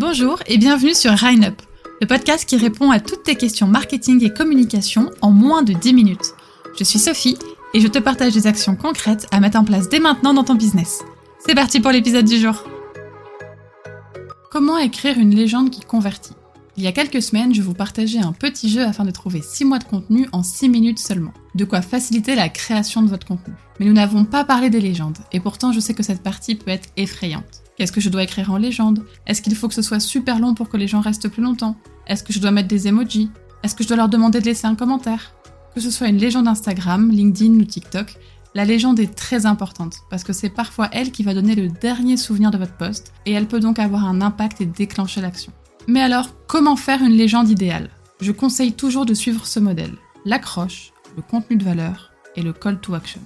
Bonjour et bienvenue sur Rhine Up, le podcast qui répond à toutes tes questions marketing et communication en moins de 10 minutes. Je suis Sophie et je te partage des actions concrètes à mettre en place dès maintenant dans ton business. C'est parti pour l'épisode du jour. Comment écrire une légende qui convertit? Il y a quelques semaines, je vous partageais un petit jeu afin de trouver 6 mois de contenu en 6 minutes seulement. De quoi faciliter la création de votre contenu. Mais nous n'avons pas parlé des légendes, et pourtant je sais que cette partie peut être effrayante. Qu'est-ce que je dois écrire en légende? Est-ce qu'il faut que ce soit super long pour que les gens restent plus longtemps? Est-ce que je dois mettre des emojis? Est-ce que je dois leur demander de laisser un commentaire? Que ce soit une légende Instagram, LinkedIn ou TikTok, la légende est très importante parce que c'est parfois elle qui va donner le dernier souvenir de votre poste et elle peut donc avoir un impact et déclencher l'action. Mais alors, comment faire une légende idéale? Je conseille toujours de suivre ce modèle l'accroche, le contenu de valeur et le call to action.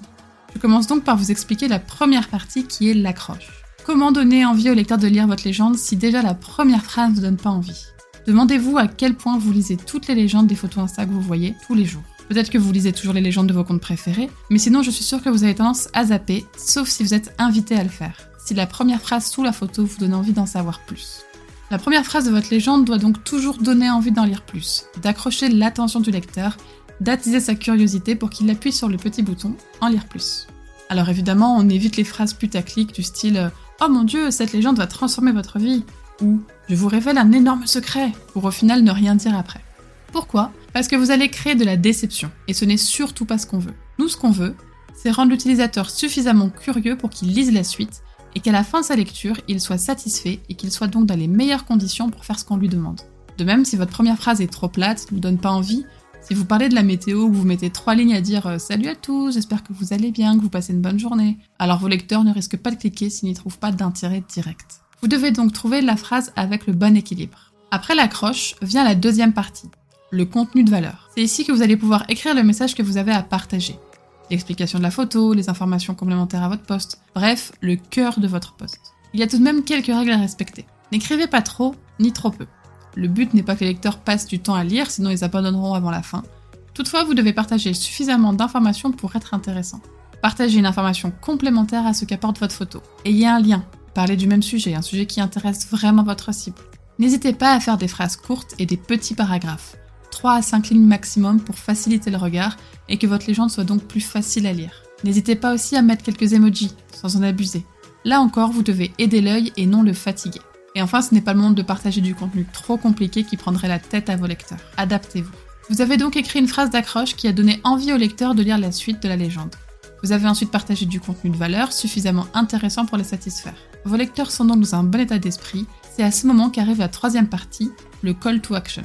Je commence donc par vous expliquer la première partie qui est l'accroche. Comment donner envie au lecteur de lire votre légende si déjà la première phrase ne donne pas envie? Demandez-vous à quel point vous lisez toutes les légendes des photos Insta que vous voyez tous les jours. Peut-être que vous lisez toujours les légendes de vos comptes préférés, mais sinon je suis sûre que vous avez tendance à zapper, sauf si vous êtes invité à le faire. Si la première phrase sous la photo vous donne envie d'en savoir plus. La première phrase de votre légende doit donc toujours donner envie d'en lire plus, d'accrocher l'attention du lecteur, d'attiser sa curiosité pour qu'il appuie sur le petit bouton En lire plus. Alors évidemment, on évite les phrases putaclic du style Oh mon dieu, cette légende va transformer votre vie ou Je vous révèle un énorme secret pour au final ne rien dire après. Pourquoi? Parce que vous allez créer de la déception et ce n'est surtout pas ce qu'on veut. Nous, ce qu'on veut, c'est rendre l'utilisateur suffisamment curieux pour qu'il lise la suite et qu'à la fin de sa lecture, il soit satisfait et qu'il soit donc dans les meilleures conditions pour faire ce qu'on lui demande. De même, si votre première phrase est trop plate, ne donne pas envie, si vous parlez de la météo, vous mettez trois lignes à dire euh, Salut à tous, j'espère que vous allez bien, que vous passez une bonne journée, alors vos lecteurs ne risquent pas de cliquer s'ils n'y trouvent pas d'intérêt direct. Vous devez donc trouver la phrase avec le bon équilibre. Après l'accroche, vient la deuxième partie, le contenu de valeur. C'est ici que vous allez pouvoir écrire le message que vous avez à partager. L'explication de la photo, les informations complémentaires à votre poste, bref, le cœur de votre poste. Il y a tout de même quelques règles à respecter. N'écrivez pas trop, ni trop peu. Le but n'est pas que les lecteurs passent du temps à lire, sinon ils abandonneront avant la fin. Toutefois, vous devez partager suffisamment d'informations pour être intéressant. Partagez une information complémentaire à ce qu'apporte votre photo. Ayez un lien. Parlez du même sujet, un sujet qui intéresse vraiment votre cible. N'hésitez pas à faire des phrases courtes et des petits paragraphes. 3 à 5 lignes maximum pour faciliter le regard et que votre légende soit donc plus facile à lire. N'hésitez pas aussi à mettre quelques emojis, sans en abuser. Là encore, vous devez aider l'œil et non le fatiguer. Et enfin, ce n'est pas le moment de partager du contenu trop compliqué qui prendrait la tête à vos lecteurs. Adaptez-vous. Vous avez donc écrit une phrase d'accroche qui a donné envie au lecteur de lire la suite de la légende. Vous avez ensuite partagé du contenu de valeur suffisamment intéressant pour les satisfaire. Vos lecteurs sont donc dans un bon état d'esprit. C'est à ce moment qu'arrive la troisième partie, le call to action.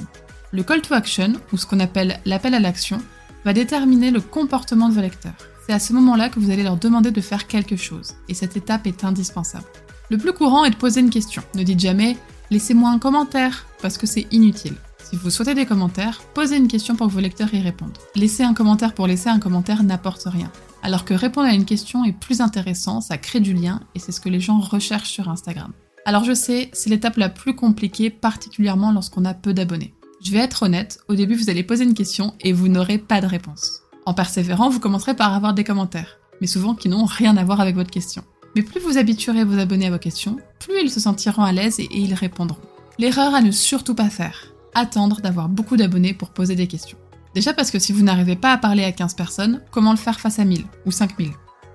Le call to action, ou ce qu'on appelle l'appel à l'action, va déterminer le comportement de vos lecteurs. C'est à ce moment-là que vous allez leur demander de faire quelque chose, et cette étape est indispensable. Le plus courant est de poser une question. Ne dites jamais laissez-moi un commentaire parce que c'est inutile. Si vous souhaitez des commentaires, posez une question pour que vos lecteurs y répondent. Laisser un commentaire pour laisser un commentaire n'apporte rien. Alors que répondre à une question est plus intéressant, ça crée du lien et c'est ce que les gens recherchent sur Instagram. Alors je sais, c'est l'étape la plus compliquée, particulièrement lorsqu'on a peu d'abonnés. Je vais être honnête, au début vous allez poser une question et vous n'aurez pas de réponse. En persévérant, vous commencerez par avoir des commentaires, mais souvent qui n'ont rien à voir avec votre question. Mais plus vous habituerez vos abonnés à vos questions, plus ils se sentiront à l'aise et, ils répondront. L'erreur à ne surtout pas faire, attendre d'avoir beaucoup d'abonnés pour poser des questions. Déjà parce que si vous n'arrivez pas à parler à 15 personnes, comment le faire face à 1000 ou 5000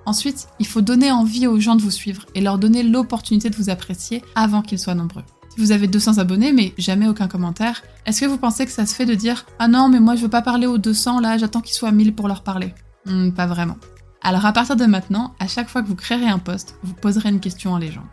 Ensuite, il faut donner envie aux gens de vous suivre et leur donner l'opportunité de vous apprécier avant qu'ils soient nombreux. Si vous avez 200 abonnés mais jamais aucun commentaire, est-ce que vous pensez que ça se fait de dire Ah non, mais moi je veux pas parler aux 200 là, j'attends qu'ils soient 1000 pour leur parler hmm, Pas vraiment. Alors à partir de maintenant, à chaque fois que vous créerez un post, vous poserez une question en légende.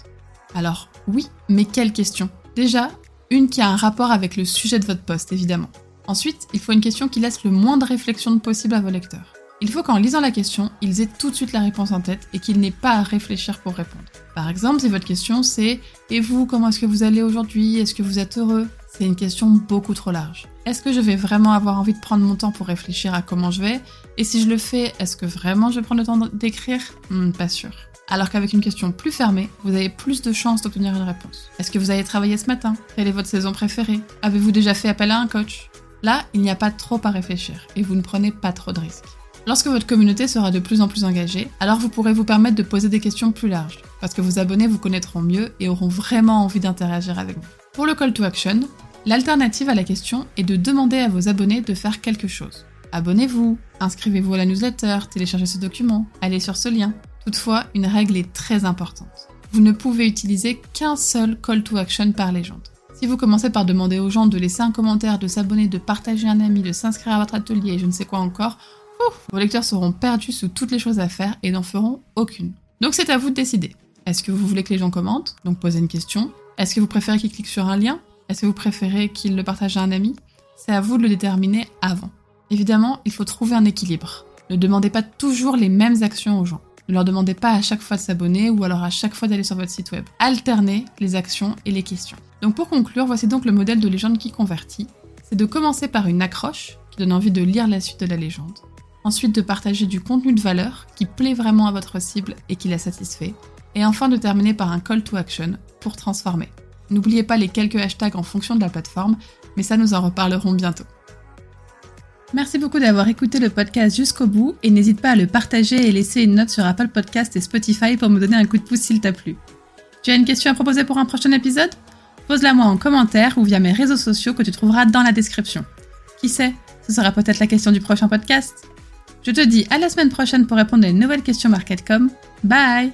Alors oui, mais quelle question? Déjà, une qui a un rapport avec le sujet de votre post, évidemment. Ensuite, il faut une question qui laisse le moins de réflexion possible à vos lecteurs. Il faut qu'en lisant la question, ils aient tout de suite la réponse en tête et qu'ils n'aient pas à réfléchir pour répondre. Par exemple, si votre question c'est Et vous, comment est-ce que vous allez aujourd'hui? Est-ce que vous êtes heureux? C'est une question beaucoup trop large. Est-ce que je vais vraiment avoir envie de prendre mon temps pour réfléchir à comment je vais? Et si je le fais, est-ce que vraiment je vais prendre le temps d'écrire? Hmm, Pas sûr. Alors qu'avec une question plus fermée, vous avez plus de chances d'obtenir une réponse. Est-ce que vous avez travaillé ce matin? Quelle est votre saison préférée? Avez-vous déjà fait appel à un coach? Là, il n'y a pas trop à réfléchir et vous ne prenez pas trop de risques. Lorsque votre communauté sera de plus en plus engagée, alors vous pourrez vous permettre de poser des questions plus larges, parce que vos abonnés vous connaîtront mieux et auront vraiment envie d'interagir avec vous. Pour le call to action, l'alternative à la question est de demander à vos abonnés de faire quelque chose. Abonnez-vous, inscrivez-vous à la newsletter, téléchargez ce document, allez sur ce lien. Toutefois, une règle est très importante. Vous ne pouvez utiliser qu'un seul call to action par légende. Si vous commencez par demander aux gens de laisser un commentaire, de s'abonner, de partager un ami, de s'inscrire à votre atelier je ne sais quoi encore, vos lecteurs seront perdus sous toutes les choses à faire et n'en feront aucune. Donc c'est à vous de décider. Est-ce que vous voulez que les gens commentent Donc posez une question? Est-ce que vous préférez qu'ils cliquent sur un lien? Est-ce que vous préférez qu'ils le partagent à un ami? C'est à vous de le déterminer avant. Évidemment, il faut trouver un équilibre. Ne demandez pas toujours les mêmes actions aux gens. Ne leur demandez pas à chaque fois de s'abonner ou alors à chaque fois d'aller sur votre site web. Alternez les actions et les questions. Donc pour conclure, voici donc le modèle de légende qui convertit. C'est de commencer par une accroche qui donne envie de lire la suite de la légende. Ensuite de partager du contenu de valeur qui plaît vraiment à votre cible et qui la satisfait. Et enfin de terminer par un call to action pour transformer. N'oubliez pas les quelques hashtags en fonction de la plateforme, mais ça nous en reparlerons bientôt. Merci beaucoup d'avoir écouté le podcast jusqu'au bout et n'hésite pas à le partager et laisser une note sur Apple Podcast et Spotify pour me donner un coup de pouce s'il t'a plu. Tu as une question à proposer pour un prochain épisode? Pose-la moi en commentaire ou via mes réseaux sociaux que tu trouveras dans la description. Qui sait, ce sera peut-être la question du prochain podcast. Je te dis à la semaine prochaine pour répondre à une nouvelle question MarketCom. Bye